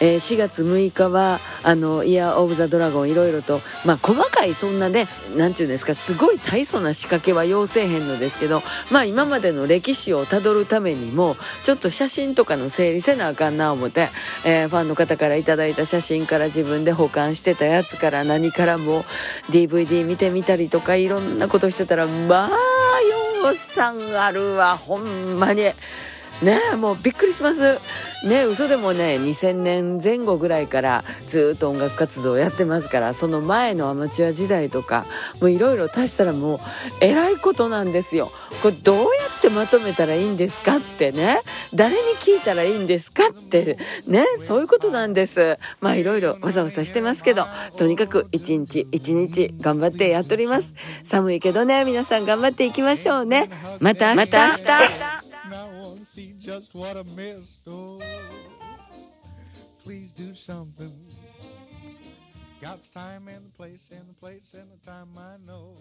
えー、4月6日はあのイヤー・オブ・ザ・ドラゴンいろいろとまあ細かいそんなね何て言うんですかすごい大層な仕掛けは要せえへんのですけどまあ今までの歴史をたどるためにもちょっと写真とかの整理せなあかんな思って、えー、ファンの方から頂いた写真から自分で保管してたやつから何からも DVD 見てみたりとかいろんなことしてたらまあようさんあるわほんまに。ねえもうびっくりします。ね嘘でもね2000年前後ぐらいからずっと音楽活動をやってますからその前のアマチュア時代とかもういろいろ足したらもうえらいことなんですよ。これどうやってまとめたらいいんですかってね。誰に聞いたらいいんですかってねそういうことなんです。まあいろいろわさわさしてますけどとにかく一日一日頑張ってやっております。寒いけどね皆さん頑張っていきましょうね。また明日。また明日。Just what I missed. Oh, please do something. Got the time and the place and the place and the time I know.